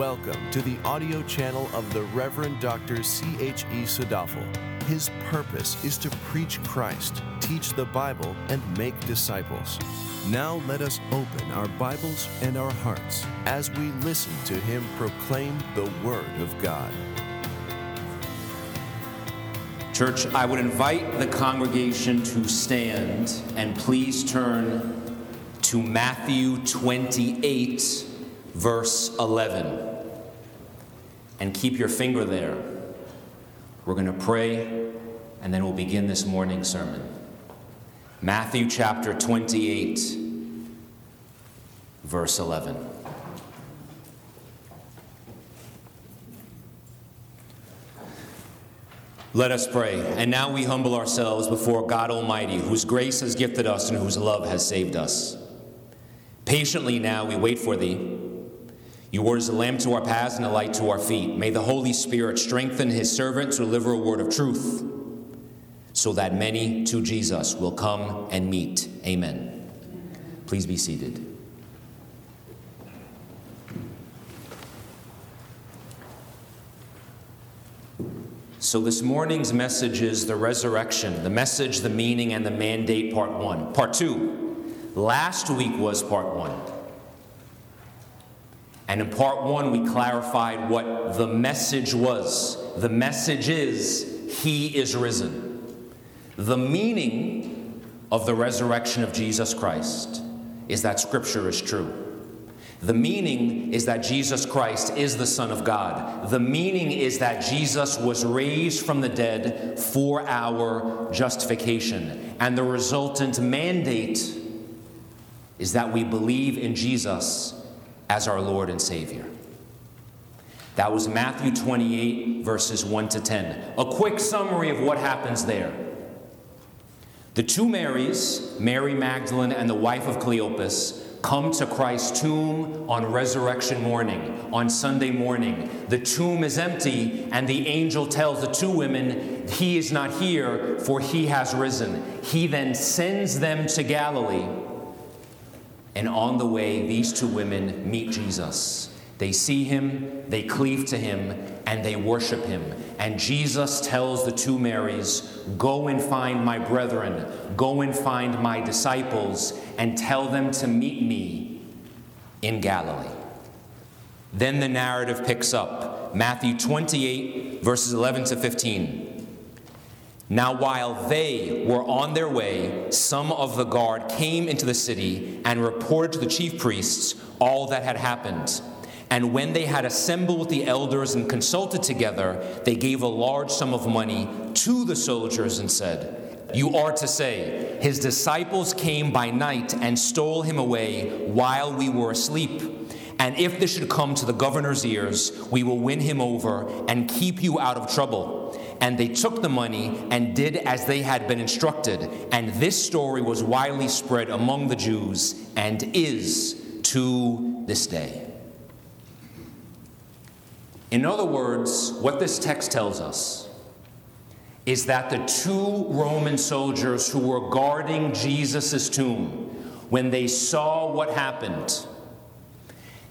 Welcome to the audio channel of the Reverend Dr. C.H.E. Sadafel. His purpose is to preach Christ, teach the Bible, and make disciples. Now let us open our Bibles and our hearts as we listen to him proclaim the Word of God. Church, I would invite the congregation to stand and please turn to Matthew 28, verse 11. And keep your finger there. We're going to pray and then we'll begin this morning's sermon. Matthew chapter 28, verse 11. Let us pray. And now we humble ourselves before God Almighty, whose grace has gifted us and whose love has saved us. Patiently now we wait for thee. Your word is a lamp to our paths and a light to our feet. May the Holy Spirit strengthen his servant to deliver a word of truth so that many to Jesus will come and meet. Amen. Please be seated. So, this morning's message is the resurrection, the message, the meaning, and the mandate, part one. Part two, last week was part one. And in part one, we clarified what the message was. The message is, He is risen. The meaning of the resurrection of Jesus Christ is that Scripture is true. The meaning is that Jesus Christ is the Son of God. The meaning is that Jesus was raised from the dead for our justification. And the resultant mandate is that we believe in Jesus as our Lord and Savior. That was Matthew 28, verses 1 to 10. A quick summary of what happens there. The two Marys, Mary Magdalene and the wife of Cleopas, come to Christ's tomb on resurrection morning, on Sunday morning. The tomb is empty, and the angel tells the two women, He is not here, for he has risen. He then sends them to Galilee. And on the way, these two women meet Jesus. They see him, they cleave to him, and they worship him. And Jesus tells the two Marys, Go and find my brethren, go and find my disciples, and tell them to meet me in Galilee. Then the narrative picks up Matthew 28, verses 11 to 15. Now, while they were on their way, some of the guard came into the city and reported to the chief priests all that had happened. And when they had assembled with the elders and consulted together, they gave a large sum of money to the soldiers and said, You are to say, His disciples came by night and stole him away while we were asleep. And if this should come to the governor's ears, we will win him over and keep you out of trouble. And they took the money and did as they had been instructed. And this story was widely spread among the Jews and is to this day. In other words, what this text tells us is that the two Roman soldiers who were guarding Jesus' tomb, when they saw what happened,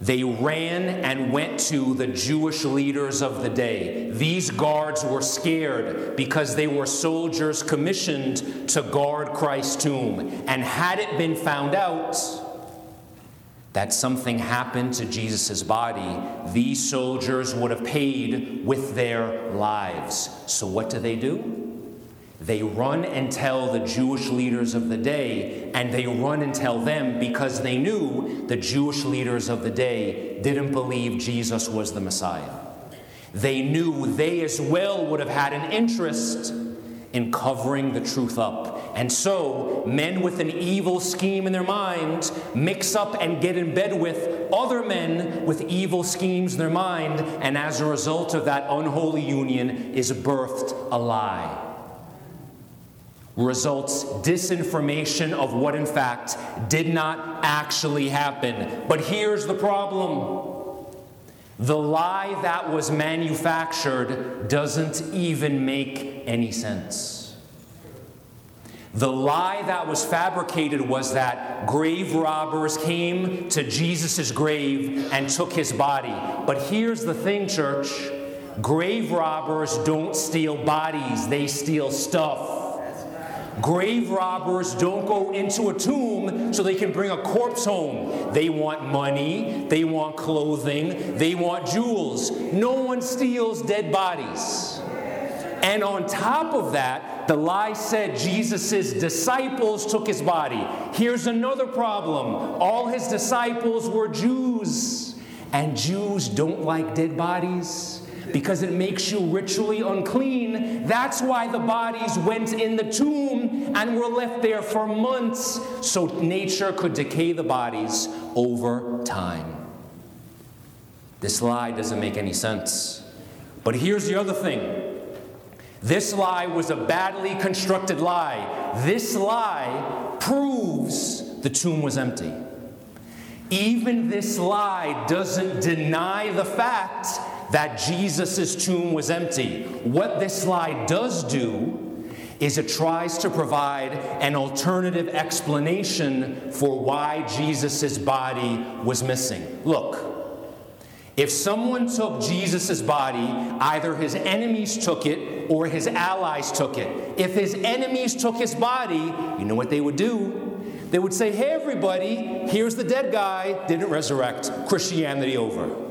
they ran and went to the Jewish leaders of the day. These guards were scared because they were soldiers commissioned to guard Christ's tomb. And had it been found out, that something happened to Jesus' body, these soldiers would have paid with their lives. So, what do they do? They run and tell the Jewish leaders of the day, and they run and tell them because they knew the Jewish leaders of the day didn't believe Jesus was the Messiah. They knew they as well would have had an interest in covering the truth up. And so, men with an evil scheme in their mind mix up and get in bed with other men with evil schemes in their mind, and as a result of that unholy union is birthed a lie. Results disinformation of what in fact did not actually happen. But here's the problem. The lie that was manufactured doesn't even make any sense. The lie that was fabricated was that grave robbers came to Jesus' grave and took his body. But here's the thing, church grave robbers don't steal bodies, they steal stuff. Grave robbers don't go into a tomb so they can bring a corpse home. They want money, they want clothing, they want jewels. No one steals dead bodies. And on top of that, the lie said Jesus' disciples took his body. Here's another problem all his disciples were Jews, and Jews don't like dead bodies because it makes you ritually unclean. That's why the bodies went in the tomb and were left there for months so nature could decay the bodies over time. This lie doesn't make any sense. But here's the other thing this lie was a badly constructed lie. This lie proves the tomb was empty. Even this lie doesn't deny the fact that Jesus' tomb was empty. What this lie does do is it tries to provide an alternative explanation for why Jesus' body was missing. Look, if someone took Jesus' body, either his enemies took it or his allies took it. If his enemies took his body, you know what they would do? They would say, Hey, everybody, here's the dead guy, didn't resurrect, Christianity over.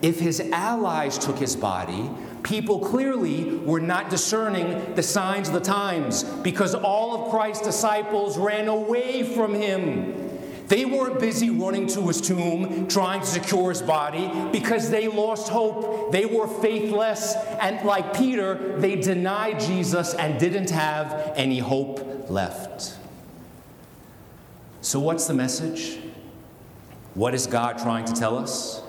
If his allies took his body, people clearly were not discerning the signs of the times because all of Christ's disciples ran away from him. They weren't busy running to his tomb trying to secure his body because they lost hope. They were faithless. And like Peter, they denied Jesus and didn't have any hope left. So, what's the message? What is God trying to tell us?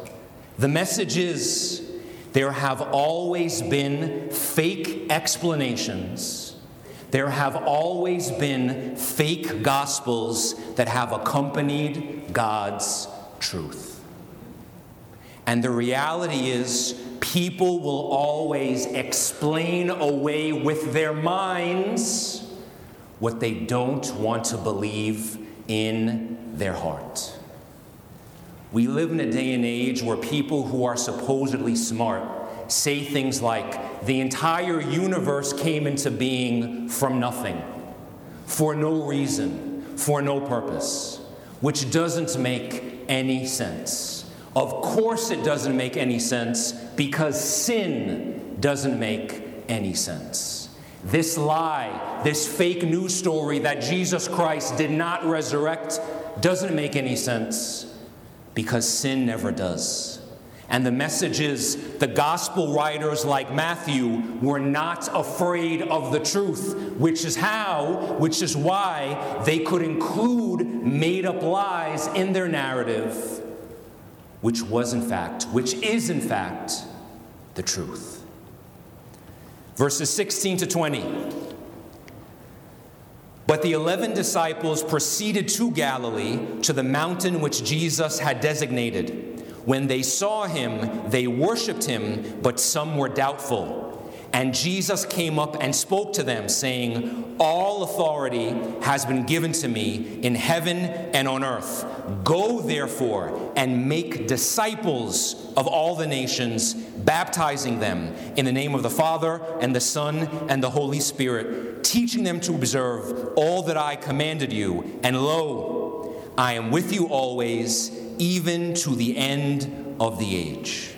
The message is there have always been fake explanations. There have always been fake gospels that have accompanied God's truth. And the reality is, people will always explain away with their minds what they don't want to believe in their heart. We live in a day and age where people who are supposedly smart say things like, the entire universe came into being from nothing, for no reason, for no purpose, which doesn't make any sense. Of course, it doesn't make any sense because sin doesn't make any sense. This lie, this fake news story that Jesus Christ did not resurrect, doesn't make any sense because sin never does. And the message is the gospel writers like Matthew were not afraid of the truth, which is how, which is why they could include made up lies in their narrative, which was in fact, which is in fact, the truth. Verses 16 to 20. But the eleven disciples proceeded to Galilee, to the mountain which Jesus had designated. When they saw him, they worshiped him, but some were doubtful. And Jesus came up and spoke to them, saying, All authority has been given to me in heaven and on earth. Go therefore and make disciples of all the nations, baptizing them in the name of the Father and the Son and the Holy Spirit, teaching them to observe all that I commanded you. And lo, I am with you always, even to the end of the age.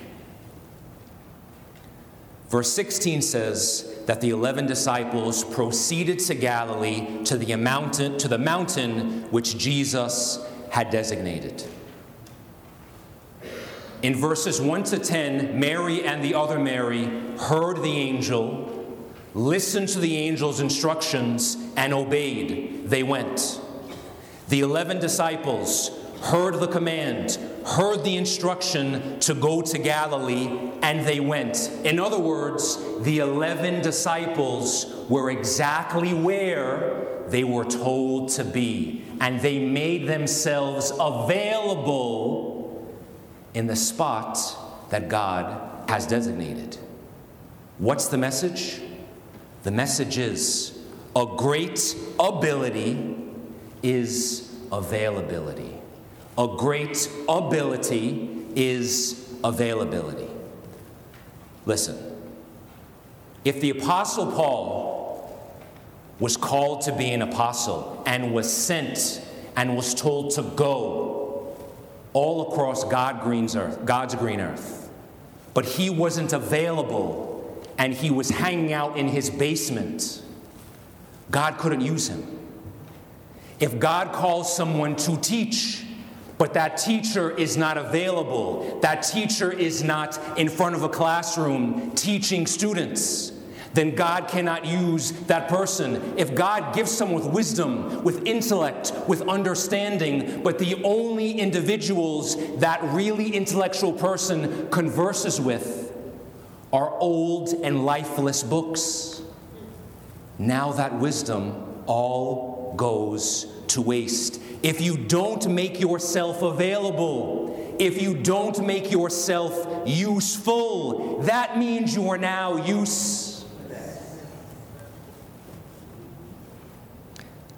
Verse 16 says that the 11 disciples proceeded to Galilee to the mountain, to the mountain which Jesus had designated. In verses 1 to 10, Mary and the other Mary heard the angel, listened to the angel's instructions, and obeyed. They went. The 11 disciples heard the command, heard the instruction to go to Galilee, and they went. In other words, the 11 disciples were exactly where they were told to be, and they made themselves available in the spot that God has designated. What's the message? The message is A great ability is availability. A great ability is availability. Listen, if the Apostle Paul was called to be an apostle and was sent and was told to go all across God green's earth, God's green earth, but he wasn't available and he was hanging out in his basement, God couldn't use him. If God calls someone to teach, but that teacher is not available, that teacher is not in front of a classroom teaching students, then God cannot use that person. If God gives someone with wisdom, with intellect, with understanding, but the only individuals that really intellectual person converses with are old and lifeless books, now that wisdom all goes to waste. If you don't make yourself available, if you don't make yourself useful, that means you are now use.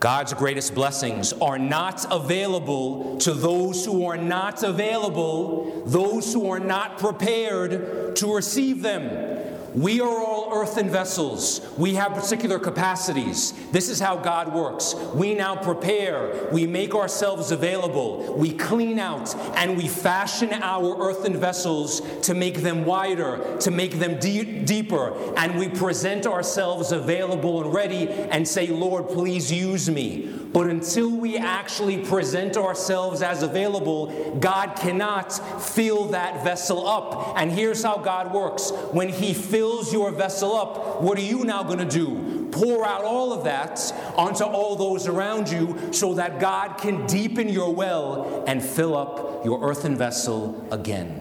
God's greatest blessings are not available to those who are not available, those who are not prepared to receive them. We are all earthen vessels. We have particular capacities. This is how God works. We now prepare, we make ourselves available, we clean out, and we fashion our earthen vessels to make them wider, to make them de- deeper. And we present ourselves available and ready and say, Lord, please use me. But until we actually present ourselves as available, God cannot fill that vessel up. And here's how God works when He fills your vessel up, what are you now going to do? Pour out all of that onto all those around you so that God can deepen your well and fill up your earthen vessel again.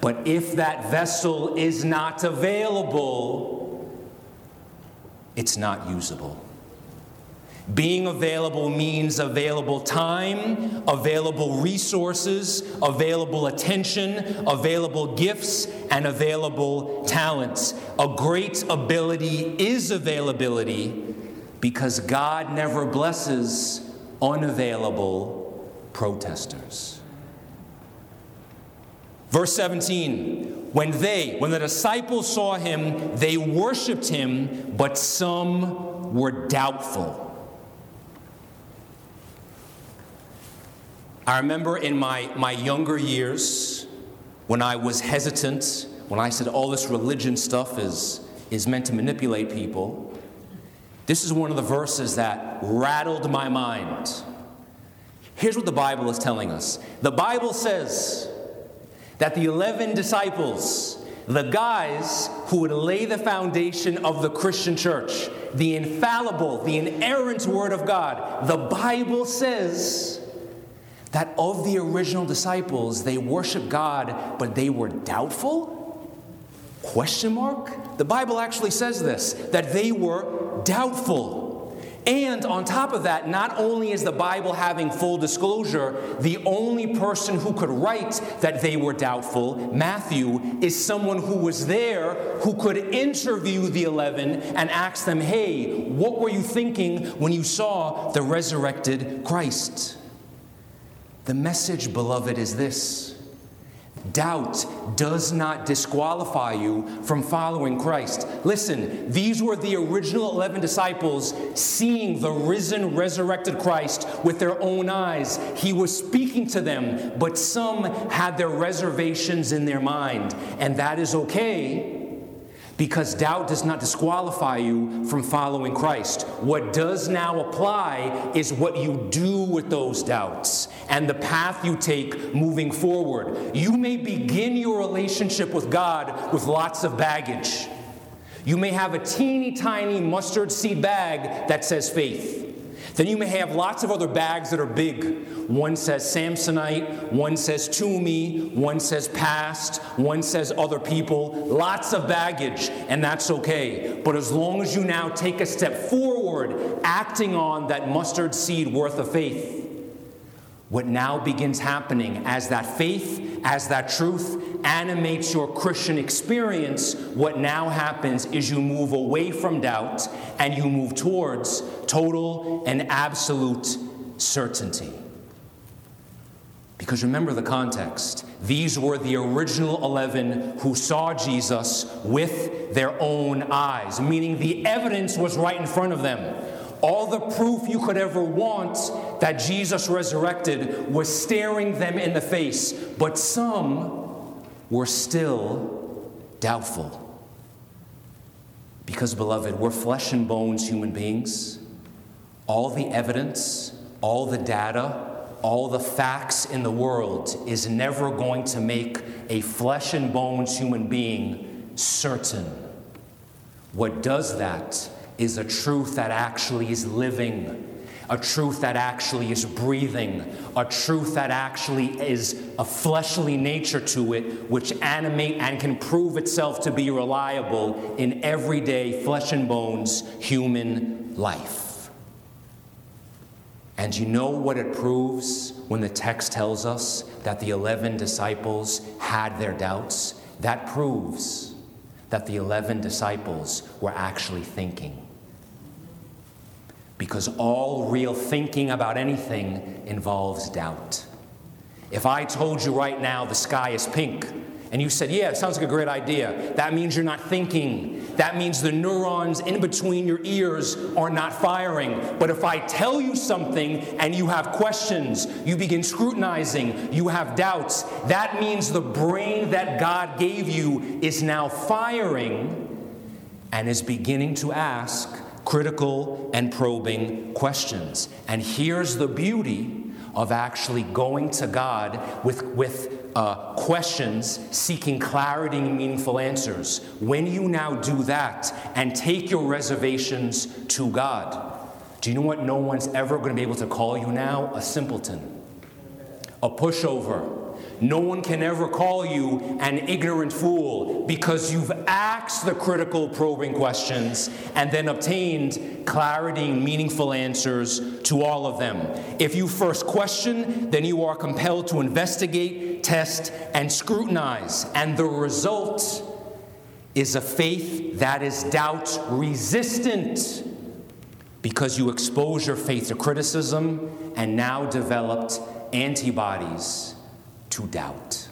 But if that vessel is not available, it's not usable. Being available means available time, available resources, available attention, available gifts, and available talents. A great ability is availability because God never blesses unavailable protesters. Verse 17 When they, when the disciples saw him, they worshiped him, but some were doubtful. I remember in my, my younger years when I was hesitant, when I said all this religion stuff is, is meant to manipulate people. This is one of the verses that rattled my mind. Here's what the Bible is telling us the Bible says that the 11 disciples, the guys who would lay the foundation of the Christian church, the infallible, the inerrant Word of God, the Bible says that of the original disciples, they worshiped God, but they were doubtful? Question mark? The Bible actually says this that they were doubtful. And on top of that, not only is the Bible having full disclosure, the only person who could write that they were doubtful, Matthew, is someone who was there who could interview the 11 and ask them, hey, what were you thinking when you saw the resurrected Christ? The message, beloved, is this doubt does not disqualify you from following Christ. Listen, these were the original 11 disciples seeing the risen, resurrected Christ with their own eyes. He was speaking to them, but some had their reservations in their mind, and that is okay because doubt does not disqualify you from following Christ. What does now apply is what you do with those doubts and the path you take moving forward. You may begin your relationship with God with lots of baggage. You may have a teeny tiny mustard seed bag that says faith. Then you may have lots of other bags that are big. One says Samsonite, one says Tumi, one says past, one says other people. Lots of baggage, and that's okay. But as long as you now take a step forward, acting on that mustard seed worth of faith, what now begins happening as that faith, as that truth, animates your Christian experience, what now happens is you move away from doubt and you move towards total and absolute certainty. Because remember the context. These were the original 11 who saw Jesus with their own eyes, meaning the evidence was right in front of them. All the proof you could ever want that Jesus resurrected was staring them in the face, but some were still doubtful. Because, beloved, we're flesh and bones human beings. All the evidence, all the data, all the facts in the world is never going to make a flesh and bones human being certain. What does that is a truth that actually is living, a truth that actually is breathing, a truth that actually is a fleshly nature to it, which animate and can prove itself to be reliable in everyday flesh and bones human life. And you know what it proves when the text tells us that the 11 disciples had their doubts? That proves that the 11 disciples were actually thinking. Because all real thinking about anything involves doubt. If I told you right now the sky is pink, and you said, Yeah, it sounds like a great idea. That means you're not thinking. That means the neurons in between your ears are not firing. But if I tell you something and you have questions, you begin scrutinizing, you have doubts, that means the brain that God gave you is now firing and is beginning to ask critical and probing questions. And here's the beauty of actually going to God with, with uh, questions, seeking clarity and meaningful answers. When you now do that and take your reservations to God, do you know what no one's ever going to be able to call you now? A simpleton, a pushover no one can ever call you an ignorant fool because you've asked the critical, probing questions and then obtained clarity and meaningful answers to all of them. If you first question, then you are compelled to investigate, test, and scrutinize. And the result is a faith that is doubt resistant because you expose your faith to criticism and now developed antibodies to doubt.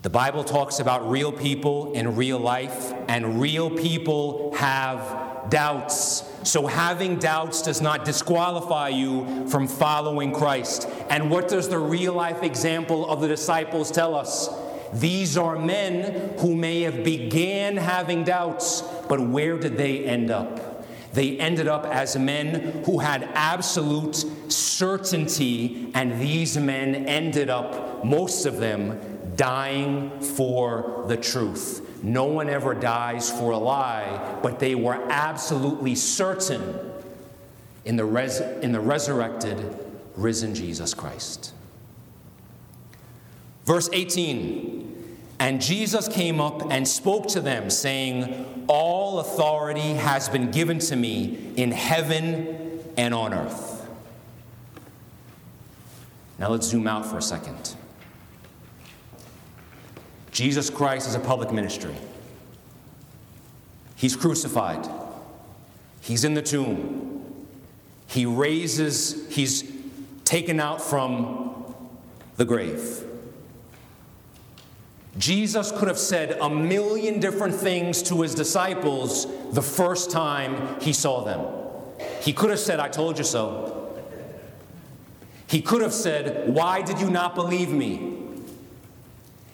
The Bible talks about real people in real life, and real people have doubts. So, having doubts does not disqualify you from following Christ. And what does the real life example of the disciples tell us? These are men who may have began having doubts, but where did they end up? They ended up as men who had absolute certainty, and these men ended up, most of them, dying for the truth. No one ever dies for a lie, but they were absolutely certain in the, res- in the resurrected, risen Jesus Christ. Verse 18 And Jesus came up and spoke to them, saying, all authority has been given to me in heaven and on earth. Now let's zoom out for a second. Jesus Christ is a public ministry. He's crucified. He's in the tomb. He raises, he's taken out from the grave. Jesus could have said a million different things to his disciples the first time he saw them. He could have said, I told you so. He could have said, Why did you not believe me?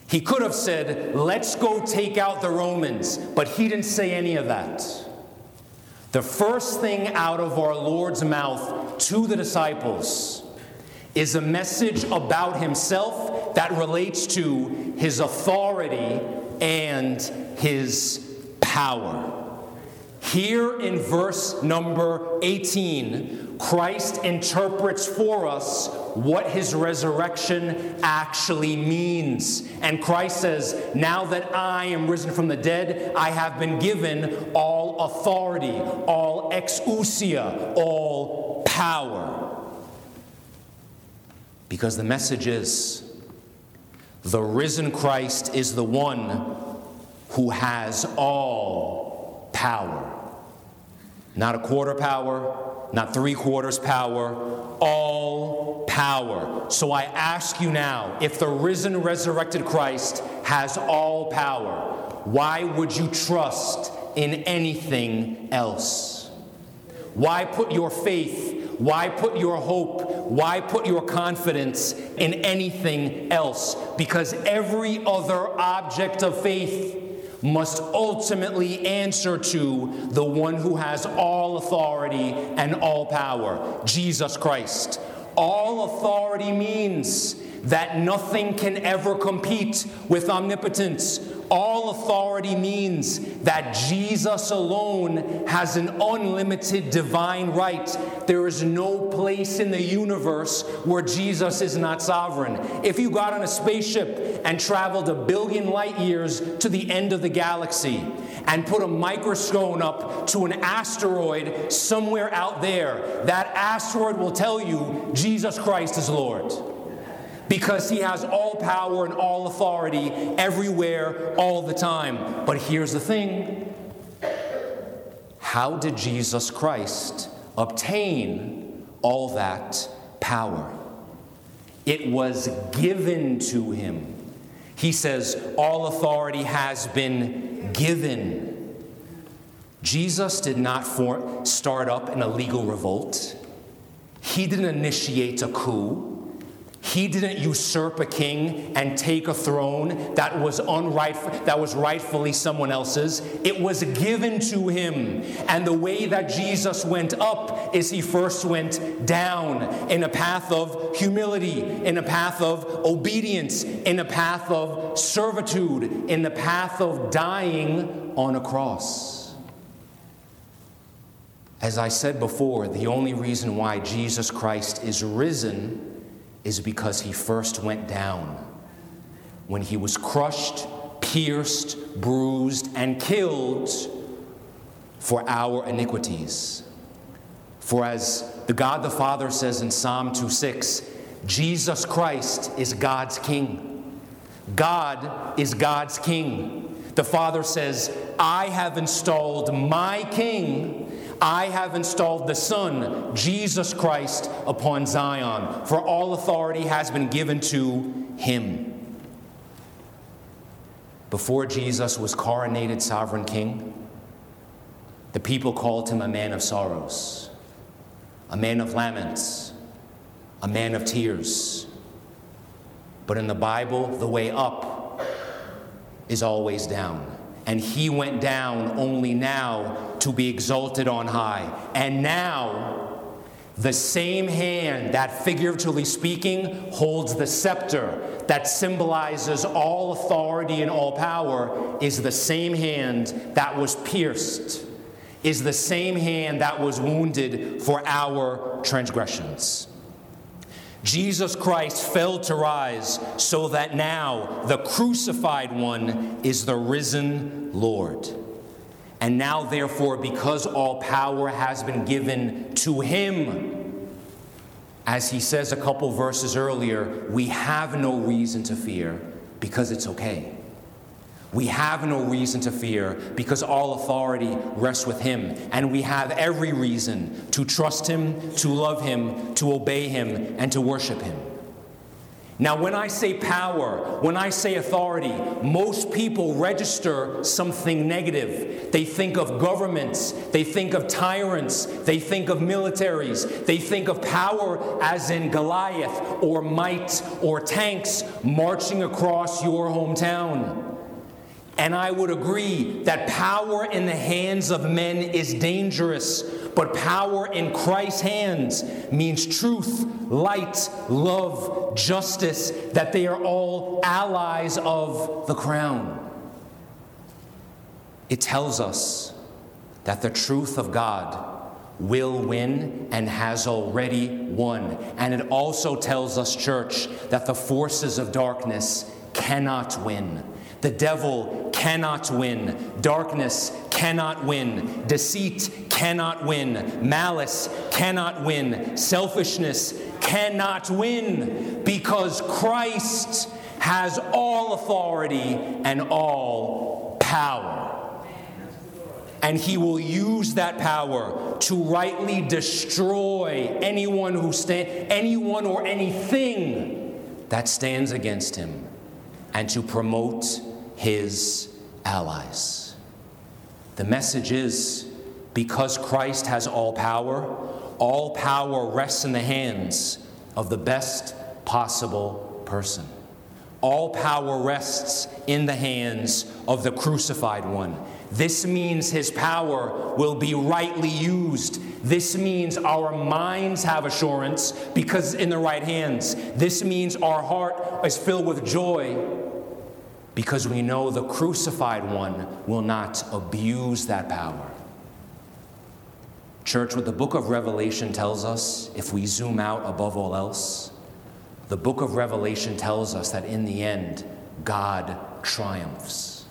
He could have said, Let's go take out the Romans, but he didn't say any of that. The first thing out of our Lord's mouth to the disciples is a message about himself that relates to his authority and his power. Here in verse number 18, Christ interprets for us what his resurrection actually means. And Christ says, Now that I am risen from the dead, I have been given all authority, all exousia, all power. Because the message is The risen Christ is the one who has all power. Not a quarter power, not three quarters power, all power. So I ask you now if the risen, resurrected Christ has all power, why would you trust in anything else? Why put your faith why put your hope, why put your confidence in anything else? Because every other object of faith must ultimately answer to the one who has all authority and all power, Jesus Christ. All authority means that nothing can ever compete with omnipotence. All authority means that Jesus alone has an unlimited divine right. There is no place in the universe where Jesus is not sovereign. If you got on a spaceship and traveled a billion light years to the end of the galaxy and put a microscope up to an asteroid somewhere out there, that asteroid will tell you Jesus Christ is Lord because he has all power and all authority everywhere, all the time. But here's the thing how did Jesus Christ obtain all that power? It was given to him. He says, All authority has been given. Jesus did not start up an illegal revolt. He didn't initiate a coup. He didn't usurp a king and take a throne that was unright that was rightfully someone else's. It was given to him. And the way that Jesus went up is he first went down in a path of humility, in a path of obedience, in a path of servitude, in the path of dying on a cross. As I said before, the only reason why Jesus Christ is risen is because he first went down. When he was crushed, pierced, bruised, and killed for our iniquities. For as the God the Father says in Psalm 2:6, Jesus Christ is God's king. God is God's king. The Father says, I have installed my king I have installed the Son, Jesus Christ, upon Zion, for all authority has been given to him. Before Jesus was coronated sovereign king, the people called him a man of sorrows, a man of laments, a man of tears. But in the Bible, the way up is always down and he went down only now to be exalted on high. And now, the same hand that, figuratively speaking, holds the scepter that symbolizes all authority and all power is the same hand that was pierced, is the same hand that was wounded for our transgressions. Jesus Christ fell to rise so that now the crucified one is the risen Lord. And now, therefore, because all power has been given to him, as he says a couple verses earlier, we have no reason to fear because it's okay. We have no reason to fear because all authority rests with Him. And we have every reason to trust Him, to love Him, to obey Him, and to worship Him. Now, when I say power, when I say authority, most people register something negative. They think of governments, they think of tyrants, they think of militaries, they think of power as in Goliath or might or tanks marching across your hometown. And I would agree that power in the hands of men is dangerous, but power in Christ's hands means truth, light, love, justice, that they are all allies of the crown. It tells us that the truth of God will win and has already won. And it also tells us, church, that the forces of darkness cannot win. The devil cannot win. Darkness cannot win. Deceit cannot win. Malice cannot win. Selfishness cannot win because Christ has all authority and all power. And he will use that power to rightly destroy anyone who stand, anyone or anything that stands against him, and to promote his allies. The message is because Christ has all power, all power rests in the hands of the best possible person. All power rests in the hands of the crucified one. This means his power will be rightly used. This means our minds have assurance because in the right hands. This means our heart is filled with joy because we know the crucified one will not abuse that power. Church, what the book of Revelation tells us, if we zoom out above all else, the book of Revelation tells us that in the end, God triumphs.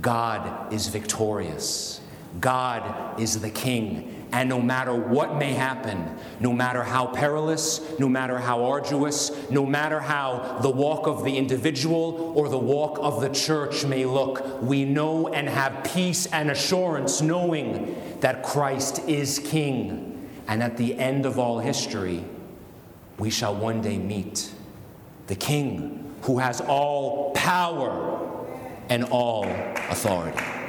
God is victorious. God is the king. And no matter what may happen, no matter how perilous, no matter how arduous, no matter how the walk of the individual or the walk of the church may look, we know and have peace and assurance knowing that Christ is King. And at the end of all history, we shall one day meet the King who has all power and all authority.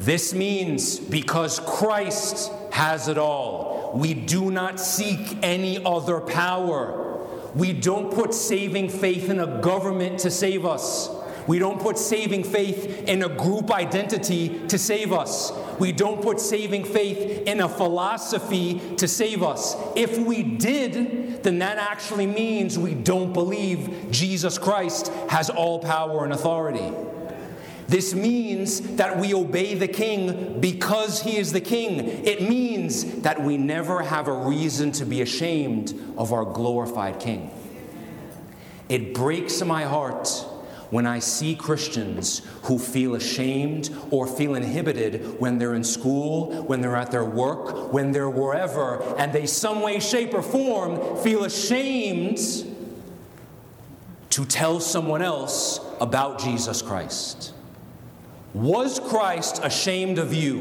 This means because Christ has it all, we do not seek any other power. We don't put saving faith in a government to save us. We don't put saving faith in a group identity to save us. We don't put saving faith in a philosophy to save us. If we did, then that actually means we don't believe Jesus Christ has all power and authority. This means that we obey the king because he is the king. It means that we never have a reason to be ashamed of our glorified king. It breaks my heart when I see Christians who feel ashamed or feel inhibited when they're in school, when they're at their work, when they're wherever, and they, some way, shape, or form, feel ashamed to tell someone else about Jesus Christ. Was Christ ashamed of you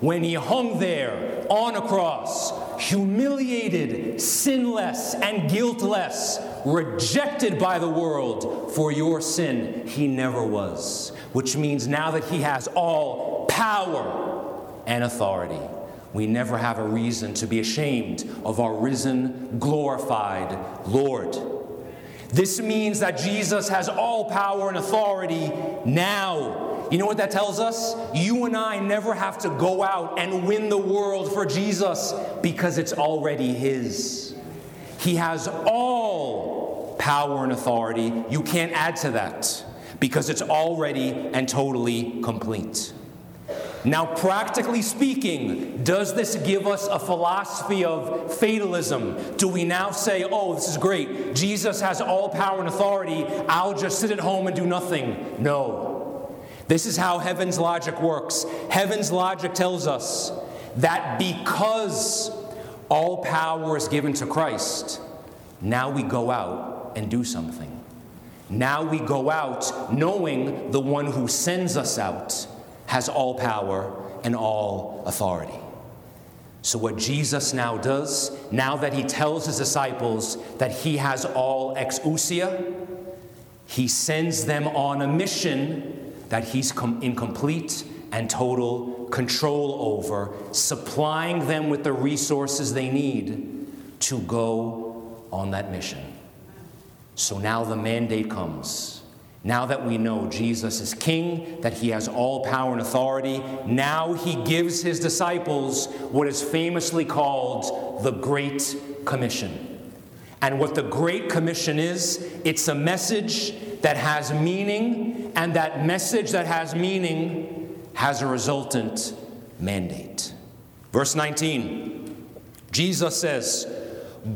when he hung there on a cross, humiliated, sinless, and guiltless, rejected by the world for your sin? He never was. Which means now that he has all power and authority, we never have a reason to be ashamed of our risen, glorified Lord. This means that Jesus has all power and authority now you know what that tells us? You and I never have to go out and win the world for Jesus because it's already His. He has all power and authority. You can't add to that because it's already and totally complete. Now, practically speaking, does this give us a philosophy of fatalism? Do we now say, oh, this is great, Jesus has all power and authority, I'll just sit at home and do nothing? No. This is how heaven's logic works. Heaven's logic tells us that because all power is given to Christ, now we go out and do something. Now we go out knowing the one who sends us out has all power and all authority. So, what Jesus now does, now that he tells his disciples that he has all exousia, he sends them on a mission that He's in complete and total control over, supplying them with the resources they need to go on that mission. So now the mandate comes. Now that we know Jesus is king, that he has all power and authority, now he gives his disciples what is famously called the Great Commission. And what the Great Commission is, it's a message that has meaning, and that message that has meaning has a resultant mandate. Verse 19 Jesus says,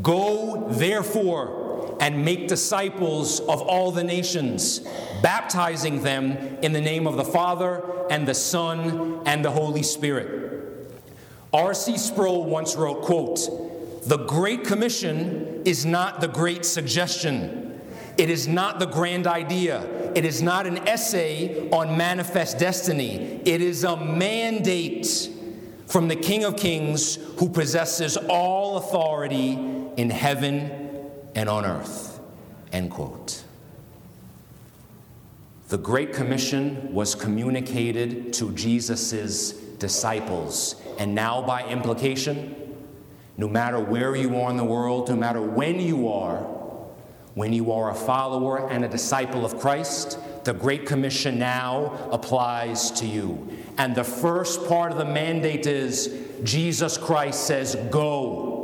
Go therefore and make disciples of all the nations, baptizing them in the name of the Father and the Son and the Holy Spirit. R.C. Sproul once wrote, quote, The Great Commission is not the great suggestion It is not the grand idea. It is not an essay on manifest destiny. It is a mandate from the King of Kings who possesses all authority in heaven and on earth. End quote. The Great Commission was communicated to Jesus' disciples, and now by implication, no matter where you are in the world, no matter when you are, when you are a follower and a disciple of Christ, the Great Commission now applies to you. And the first part of the mandate is Jesus Christ says, Go.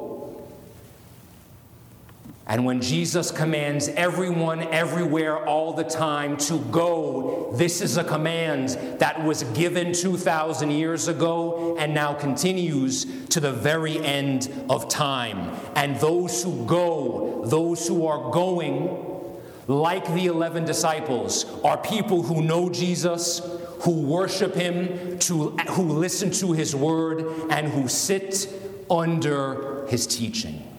And when Jesus commands everyone, everywhere, all the time to go, this is a command that was given 2,000 years ago and now continues to the very end of time. And those who go, those who are going, like the 11 disciples, are people who know Jesus, who worship him, to, who listen to his word, and who sit under his teaching.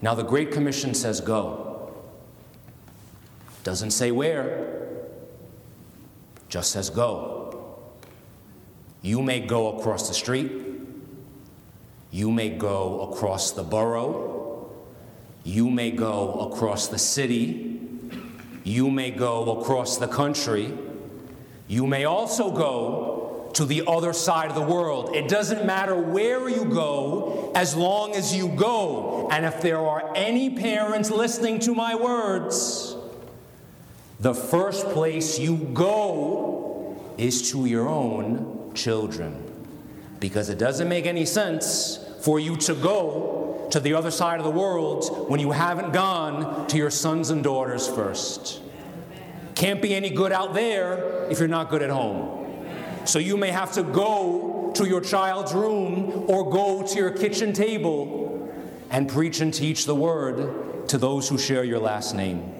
Now, the Great Commission says go. Doesn't say where, just says go. You may go across the street, you may go across the borough, you may go across the city, you may go across the country, you may also go to the other side of the world. It doesn't matter where you go as long as you go. And if there are any parents listening to my words, the first place you go is to your own children. Because it doesn't make any sense for you to go to the other side of the world when you haven't gone to your sons and daughters first. Can't be any good out there if you're not good at home. So you may have to go to your child's room or go to your kitchen table and preach and teach the word to those who share your last name.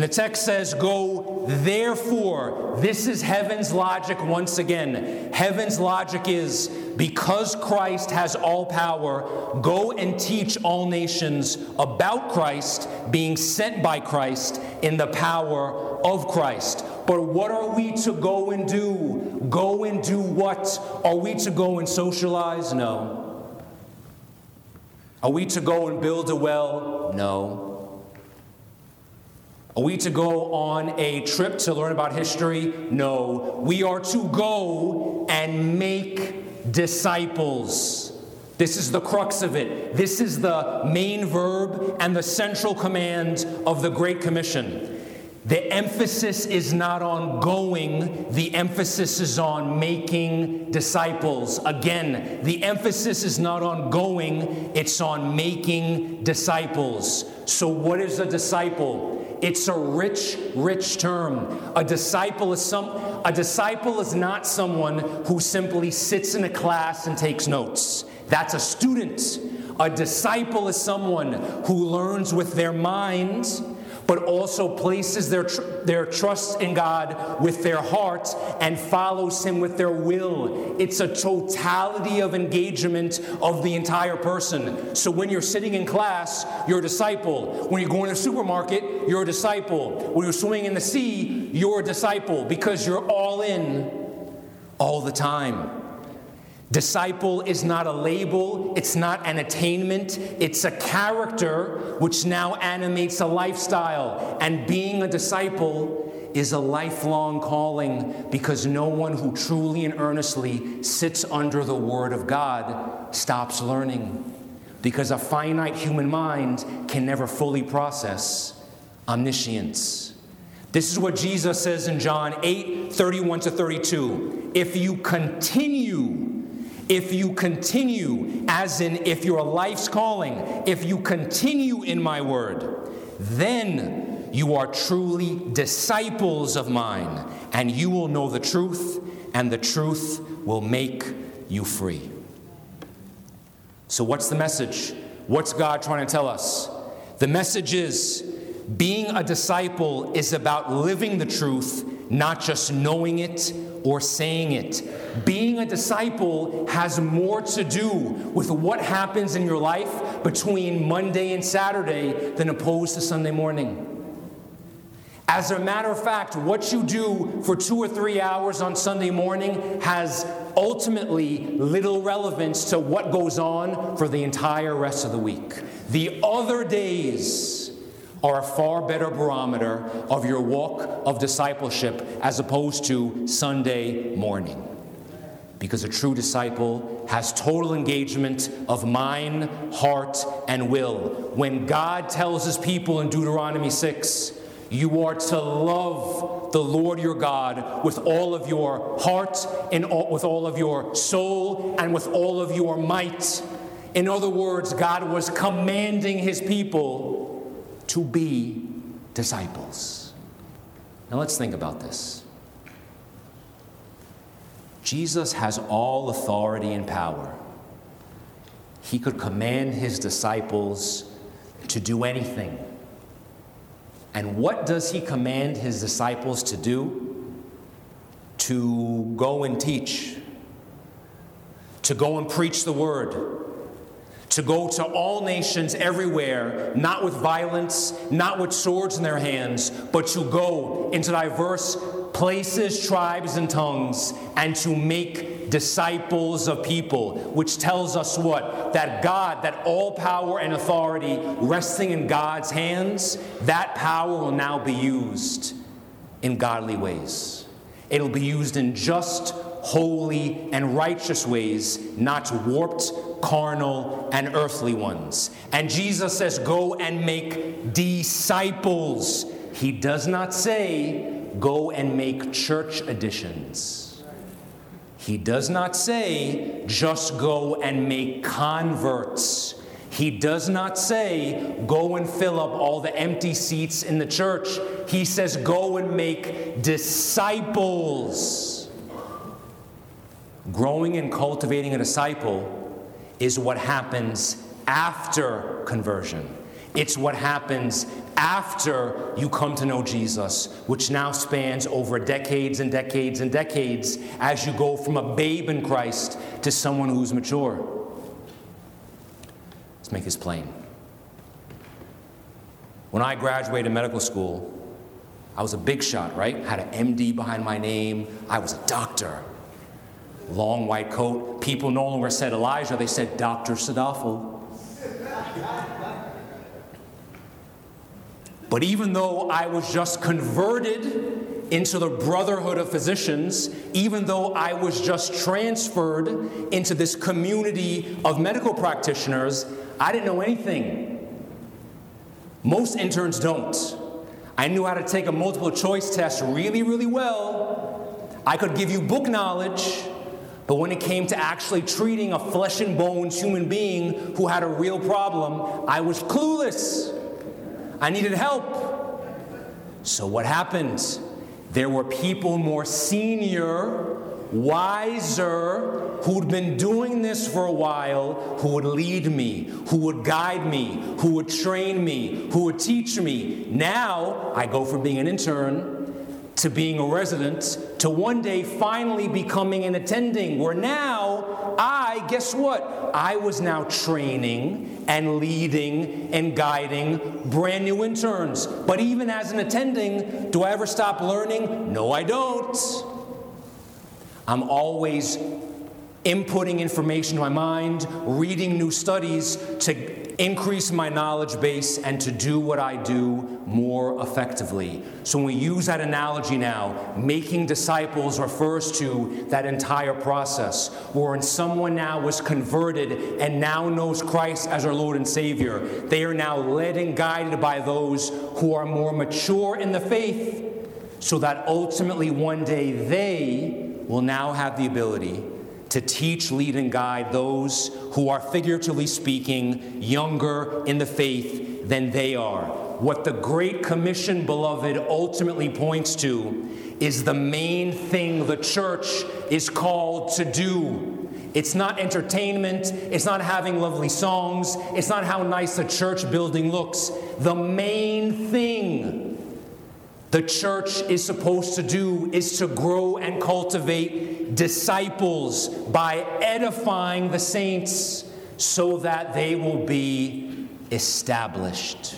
And the text says, Go therefore. This is heaven's logic once again. Heaven's logic is because Christ has all power, go and teach all nations about Christ, being sent by Christ in the power of Christ. But what are we to go and do? Go and do what? Are we to go and socialize? No. Are we to go and build a well? No. Are we to go on a trip to learn about history? No. We are to go and make disciples. This is the crux of it. This is the main verb and the central command of the Great Commission. The emphasis is not on going, the emphasis is on making disciples. Again, the emphasis is not on going, it's on making disciples. So, what is a disciple? It's a rich, rich term. A disciple is some a disciple is not someone who simply sits in a class and takes notes. That's a student. A disciple is someone who learns with their minds but also places their, tr- their trust in God with their heart and follows Him with their will. It's a totality of engagement of the entire person. So when you're sitting in class, you're a disciple. When you're going to the supermarket, you're a disciple. When you're swimming in the sea, you're a disciple because you're all in all the time. Disciple is not a label, it's not an attainment, it's a character which now animates a lifestyle. And being a disciple is a lifelong calling because no one who truly and earnestly sits under the Word of God stops learning. Because a finite human mind can never fully process omniscience. This is what Jesus says in John 8 31 to 32. If you continue if you continue, as in if your life's calling, if you continue in my word, then you are truly disciples of mine, and you will know the truth, and the truth will make you free. So, what's the message? What's God trying to tell us? The message is being a disciple is about living the truth not just knowing it or saying it. Being a disciple has more to do with what happens in your life between Monday and Saturday than opposed to Sunday morning. As a matter of fact, what you do for two or three hours on Sunday morning has ultimately little relevance to what goes on for the entire rest of the week. The other days are a far better barometer of your walk of discipleship as opposed to Sunday morning. Because a true disciple has total engagement of mind, heart, and will. When God tells his people in Deuteronomy 6, you are to love the Lord your God with all of your heart and all, with all of your soul and with all of your might. In other words, God was commanding his people to be disciples. Now let's think about this. Jesus has all authority and power. He could command his disciples to do anything and what does he command his disciples to do? To go and teach, to go and preach the word, to go to all nations everywhere, not with violence, not with swords in their hands, but to go into diverse places, tribes, and tongues, and to make disciples of people, which tells us what? That God, that all power and authority resting in God's hands, that power will now be used in godly ways. It'll be used in just, holy, and righteous ways, not warped, carnal, and earthly ones. And Jesus says, Go and make disciples. He does not say, Go and make church additions. He does not say, Just go and make converts. He does not say, Go and fill up all the empty seats in the church. He says, Go and make disciples. Growing and cultivating a disciple is what happens after conversion. It's what happens after you come to know Jesus, which now spans over decades and decades and decades as you go from a babe in Christ to someone who's mature. Let's make this plain. When I graduated medical school, I was a big shot, right? Had an MD behind my name. I was a doctor. Long white coat. People no longer said Elijah, they said Dr. Sadaphal. But even though I was just converted into the brotherhood of physicians, even though I was just transferred into this community of medical practitioners, I didn't know anything. Most interns don't. I knew how to take a multiple choice test really, really well. I could give you book knowledge, but when it came to actually treating a flesh and bones human being who had a real problem, I was clueless. I needed help. So, what happened? There were people more senior, wiser, who'd been doing this for a while, who would lead me, who would guide me, who would train me, who would teach me. Now, I go from being an intern to being a resident to one day finally becoming an attending, where now I, guess what? I was now training and leading and guiding brand new interns. But even as an attending, do I ever stop learning? No, I don't. I'm always inputting information to my mind, reading new studies to increase my knowledge base and to do what I do more effectively. So, when we use that analogy now, making disciples refers to that entire process, wherein someone now was converted and now knows Christ as our Lord and Savior. They are now led and guided by those who are more mature in the faith, so that ultimately one day they will now have the ability to teach, lead, and guide those who are, figuratively speaking, younger in the faith than they are. What the Great Commission, beloved, ultimately points to is the main thing the church is called to do. It's not entertainment, it's not having lovely songs, it's not how nice a church building looks. The main thing the church is supposed to do is to grow and cultivate disciples by edifying the saints so that they will be established.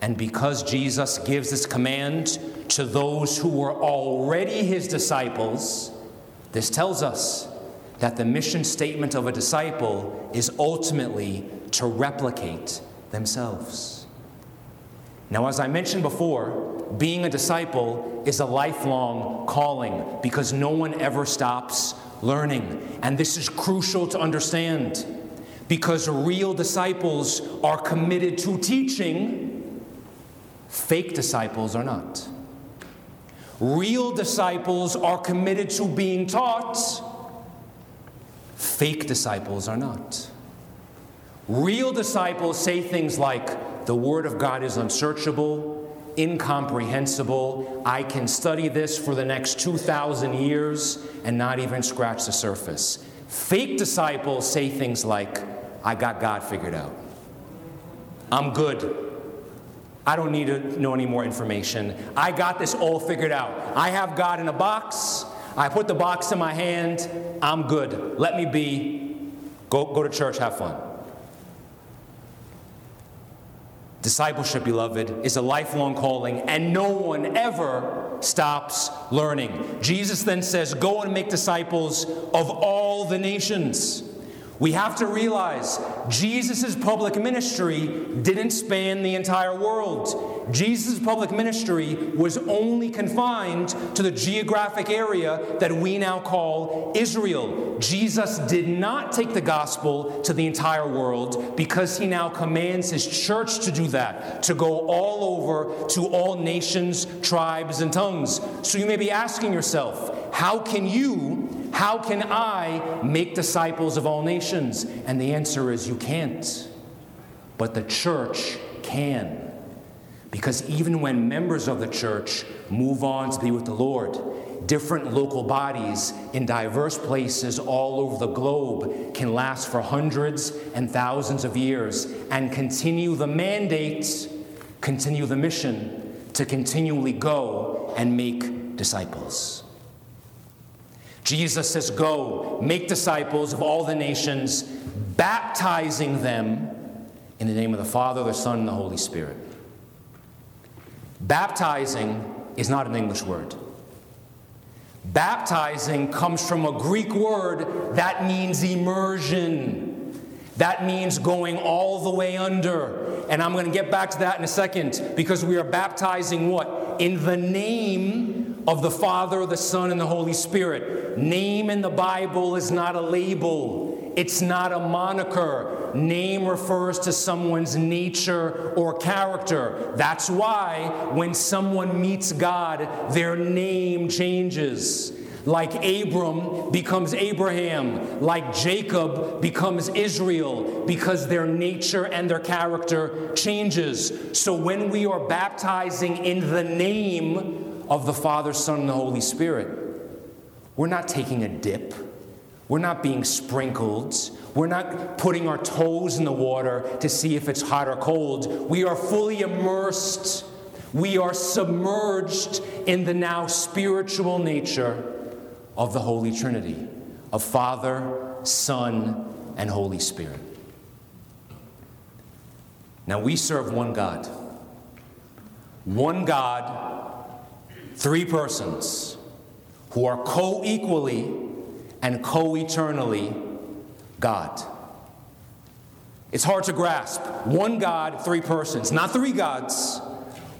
And because Jesus gives this command to those who were already his disciples, this tells us that the mission statement of a disciple is ultimately to replicate themselves. Now, as I mentioned before, being a disciple is a lifelong calling because no one ever stops learning. And this is crucial to understand because real disciples are committed to teaching, fake disciples are not. Real disciples are committed to being taught, fake disciples are not. Real disciples say things like, the Word of God is unsearchable, incomprehensible. I can study this for the next 2,000 years and not even scratch the surface. Fake disciples say things like, I got God figured out. I'm good. I don't need to know any more information. I got this all figured out. I have God in a box. I put the box in my hand. I'm good. Let me be. Go, go to church, have fun. Discipleship, beloved, is a lifelong calling, and no one ever stops learning. Jesus then says, Go and make disciples of all the nations. We have to realize Jesus' public ministry didn't span the entire world. Jesus' public ministry was only confined to the geographic area that we now call Israel. Jesus did not take the gospel to the entire world because he now commands his church to do that, to go all over to all nations, tribes, and tongues. So you may be asking yourself, how can you how can I make disciples of all nations? And the answer is you can't. But the church can. Because even when members of the church move on to be with the Lord, different local bodies in diverse places all over the globe can last for hundreds and thousands of years and continue the mandate, continue the mission to continually go and make disciples. Jesus says, Go, make disciples of all the nations, baptizing them in the name of the Father, the Son, and the Holy Spirit. Baptizing is not an English word. Baptizing comes from a Greek word that means immersion. That means going all the way under. And I'm going to get back to that in a second because we are baptizing what? In the name of the Father, the Son, and the Holy Spirit. Name in the Bible is not a label, it's not a moniker. Name refers to someone's nature or character. That's why when someone meets God, their name changes. Like Abram becomes Abraham, like Jacob becomes Israel, because their nature and their character changes. So when we are baptizing in the name of the Father, Son, and the Holy Spirit. We're not taking a dip. We're not being sprinkled. We're not putting our toes in the water to see if it's hot or cold. We are fully immersed. We are submerged in the now spiritual nature of the Holy Trinity of Father, Son, and Holy Spirit. Now we serve one God. One God Three persons who are co equally and co eternally God. It's hard to grasp. One God, three persons. Not three gods.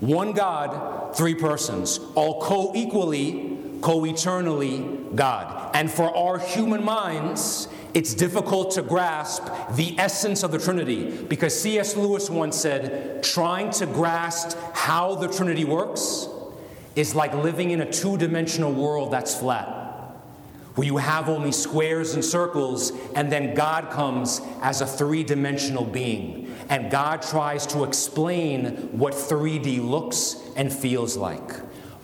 One God, three persons. All co equally, co eternally God. And for our human minds, it's difficult to grasp the essence of the Trinity because C.S. Lewis once said, trying to grasp how the Trinity works is like living in a two dimensional world that's flat, where you have only squares and circles, and then God comes as a three dimensional being. And God tries to explain what 3D looks and feels like.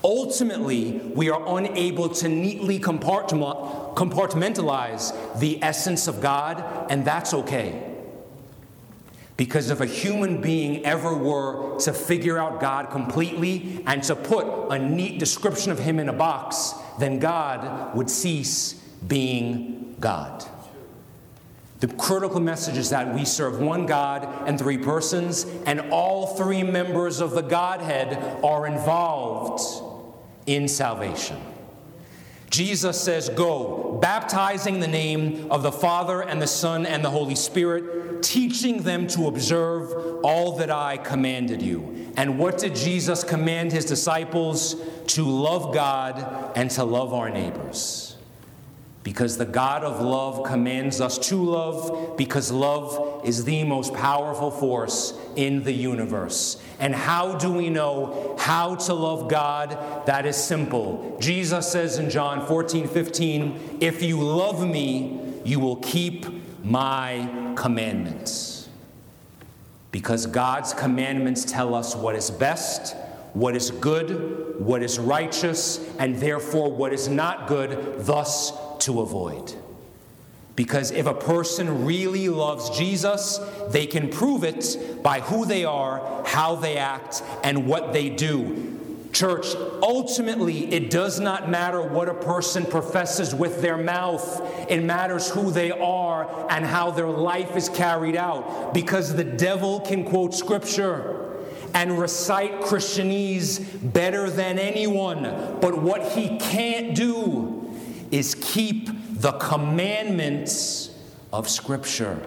Ultimately, we are unable to neatly compartmentalize the essence of God, and that's okay. Because if a human being ever were to figure out God completely and to put a neat description of him in a box, then God would cease being God. The critical message is that we serve one God and three persons, and all three members of the Godhead are involved in salvation. Jesus says, Go, baptizing the name of the Father and the Son and the Holy Spirit, teaching them to observe all that I commanded you. And what did Jesus command his disciples? To love God and to love our neighbors because the God of love commands us to love, because love is the most powerful force in the universe. And how do we know how to love God? That is simple. Jesus says in John 14, 15, If you love me, you will keep my commandments. Because God's commandments tell us what is best, what is good, what is righteous, and therefore what is not good, thus to avoid. Because if a person really loves Jesus, they can prove it by who they are, how they act, and what they do. Church, ultimately, it does not matter what a person professes with their mouth. It matters who they are and how their life is carried out. Because the devil can quote scripture and recite Christianese better than anyone. But what he can't do is keep the commandments of Scripture.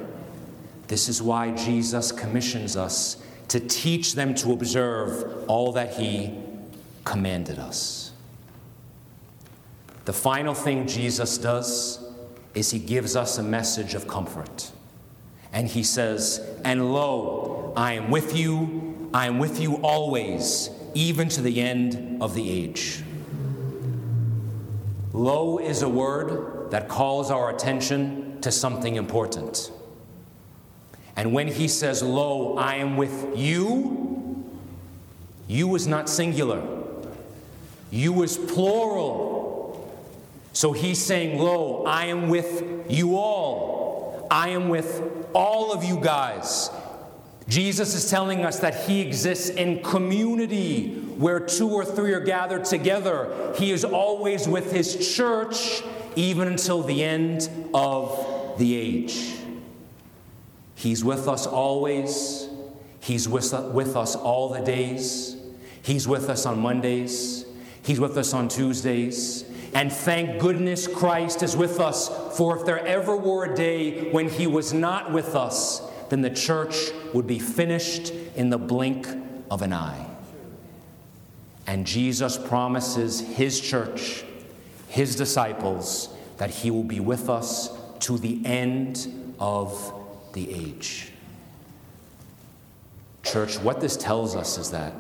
This is why Jesus commissions us to teach them to observe all that He commanded us. The final thing Jesus does is He gives us a message of comfort. And He says, And lo, I am with you, I am with you always, even to the end of the age. Lo is a word that calls our attention to something important. And when he says, Lo, I am with you, you is not singular, you is plural. So he's saying, Lo, I am with you all. I am with all of you guys. Jesus is telling us that he exists in community where two or three are gathered together. He is always with his church, even until the end of the age. He's with us always. He's with, with us all the days. He's with us on Mondays. He's with us on Tuesdays. And thank goodness Christ is with us, for if there ever were a day when he was not with us, then the church would be finished in the blink of an eye. And Jesus promises his church, his disciples, that he will be with us to the end of the age. Church, what this tells us is that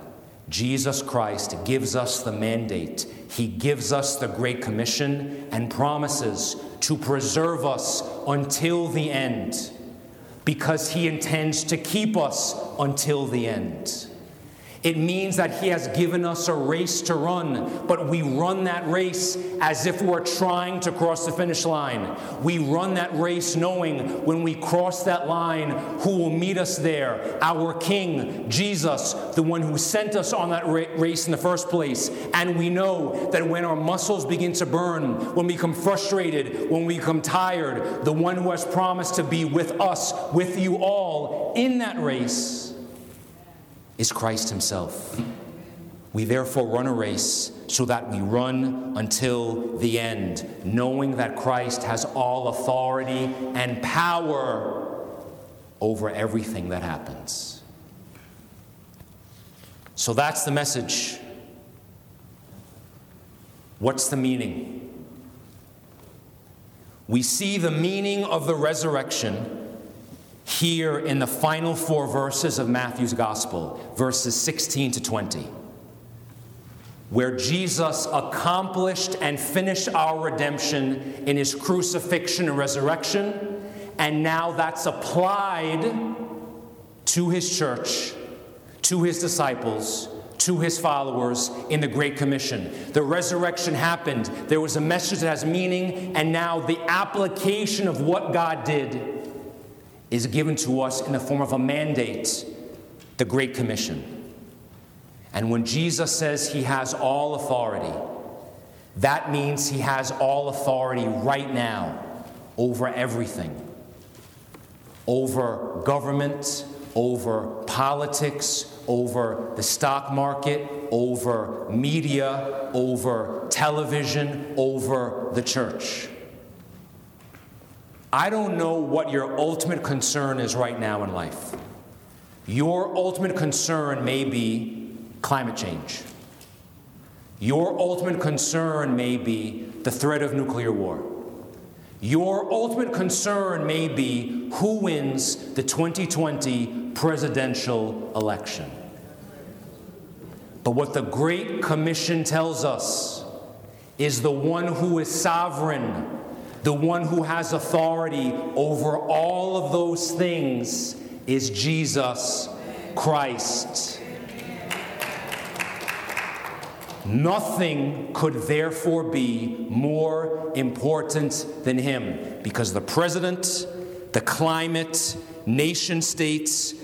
Jesus Christ gives us the mandate, He gives us the Great Commission, and promises to preserve us until the end because He intends to keep us until the end. It means that He has given us a race to run, but we run that race as if we're trying to cross the finish line. We run that race knowing when we cross that line who will meet us there our King, Jesus, the one who sent us on that race in the first place. And we know that when our muscles begin to burn, when we become frustrated, when we become tired, the one who has promised to be with us, with you all in that race is Christ Himself. We therefore run a race so that we run until the end, knowing that Christ has all authority and power over everything that happens. So that's the message. What's the meaning? We see the meaning of the resurrection here in the final four verses of Matthew's Gospel, verses 16 to 20, where Jesus accomplished and finished our redemption in his crucifixion and resurrection, and now that's applied to his church, to his disciples, to his followers in the Great Commission. The resurrection happened, there was a message that has meaning, and now the application of what God did is given to us in the form of a mandate, the Great Commission. And when Jesus says he has all authority, that means he has all authority right now over everything over government, over politics, over the stock market, over media, over television, over the church. I don't know what your ultimate concern is right now in life. Your ultimate concern may be climate change. Your ultimate concern may be the threat of nuclear war. Your ultimate concern may be who wins the 2020 presidential election. But what the Great Commission tells us is the one who is sovereign, the one who has authority over all of those things is Jesus Christ. Nothing could therefore be more important than him because the president, the climate, nation states,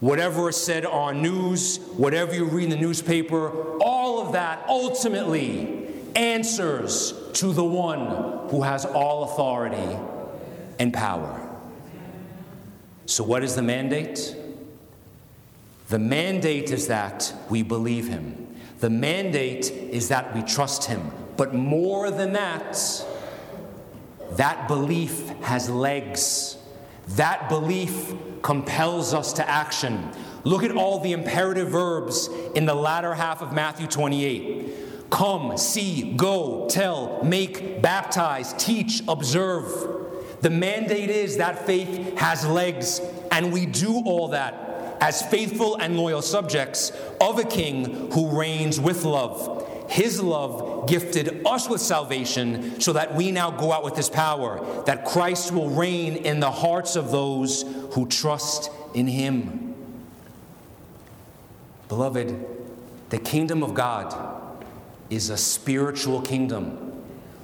whatever is said on news, whatever you read in the newspaper, all of that ultimately answers to the one who has all authority and power. So, what is the mandate? The mandate is that we believe him. The mandate is that we trust him. But more than that, that belief has legs. That belief compels us to action. Look at all the imperative verbs in the latter half of Matthew 28 come, see, go, tell, make, baptize, teach, observe. The mandate is that faith has legs, and we do all that as faithful and loyal subjects of a king who reigns with love. His love gifted us with salvation so that we now go out with his power, that Christ will reign in the hearts of those who trust in him. Beloved, the kingdom of God is a spiritual kingdom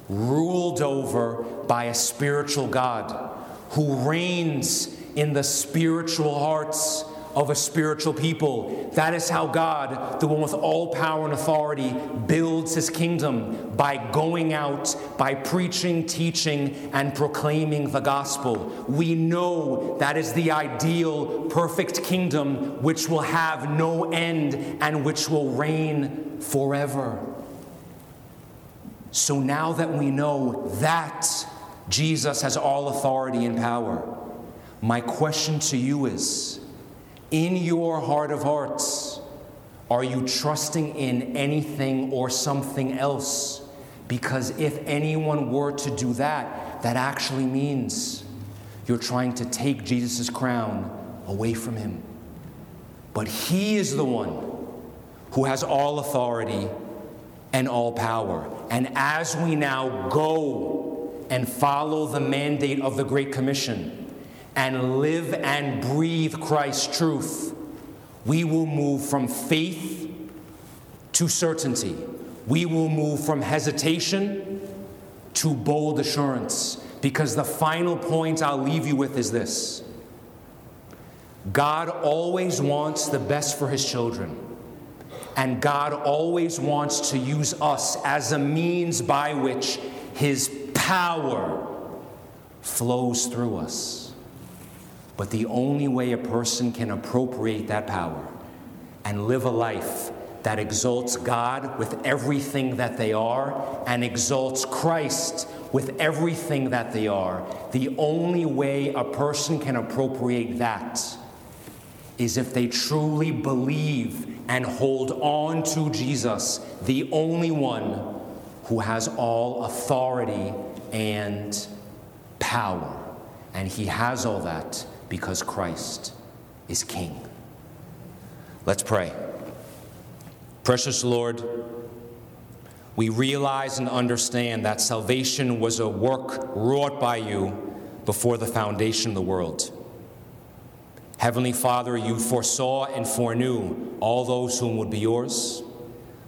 ruled over by a spiritual God who reigns in the spiritual hearts of a spiritual people. That is how God, the one with all power and authority, builds his kingdom by going out, by preaching, teaching, and proclaiming the gospel. We know that is the ideal, perfect kingdom which will have no end and which will reign forever. So now that we know that Jesus has all authority and power, my question to you is in your heart of hearts, are you trusting in anything or something else? Because if anyone were to do that, that actually means you're trying to take Jesus' crown away from him. But he is the one who has all authority and all power. And as we now go and follow the mandate of the Great Commission, and live and breathe Christ's truth, we will move from faith to certainty. We will move from hesitation to bold assurance. Because the final point I'll leave you with is this God always wants the best for his children. And God always wants to use us as a means by which his power flows through us. But the only way a person can appropriate that power and live a life that exalts God with everything that they are and exalts Christ with everything that they are, the only way a person can appropriate that is if they truly believe and hold on to Jesus, the only one who has all authority and power. And he has all that because Christ is King. Let's pray. Precious Lord, we realize and understand that salvation was a work wrought by you before the foundation of the world. Heavenly Father, you foresaw and foreknew all those whom would be yours.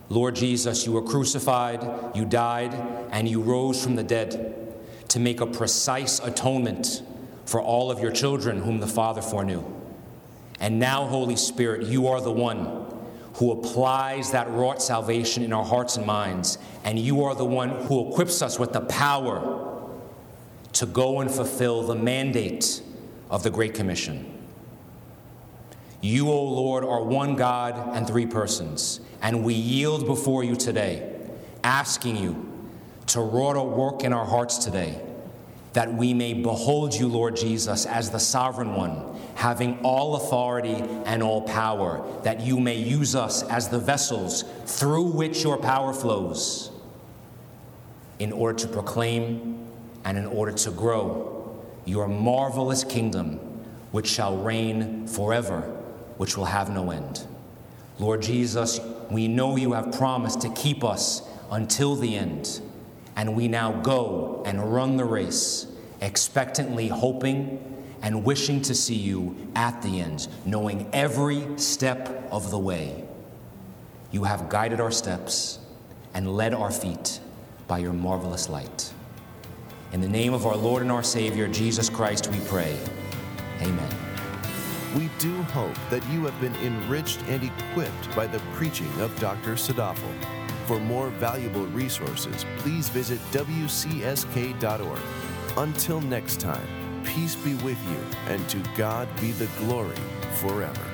Lord Jesus, you were crucified, you died, and you rose from the dead to make a precise atonement for all of your children whom the Father foreknew. And now, Holy Spirit, you are the one who applies that wrought salvation in our hearts and minds, and you are the one who equips us with the power to go and fulfill the mandate of the Great Commission. You, O Lord, are one God and three persons, and we yield before you today, asking you to wrought a work in our hearts today, that we may behold you, Lord Jesus, as the sovereign one having all authority and all power, that you may use us as the vessels through which your power flows, in order to proclaim and in order to grow your marvelous kingdom, which shall reign forever, which will have no end. Lord Jesus, we know you have promised to keep us until the end, and we now go and run the race, expectantly hoping and wishing to see you at the end, knowing every step of the way. You have guided our steps and led our feet by your marvelous light. In the name of our Lord and our Savior, Jesus Christ, we pray. Amen. We do hope that you have been enriched and equipped by the preaching of Dr. Sadaphal. For more valuable resources, please visit wcsk.org. Until next time, Peace be with you, and to God be the glory forever.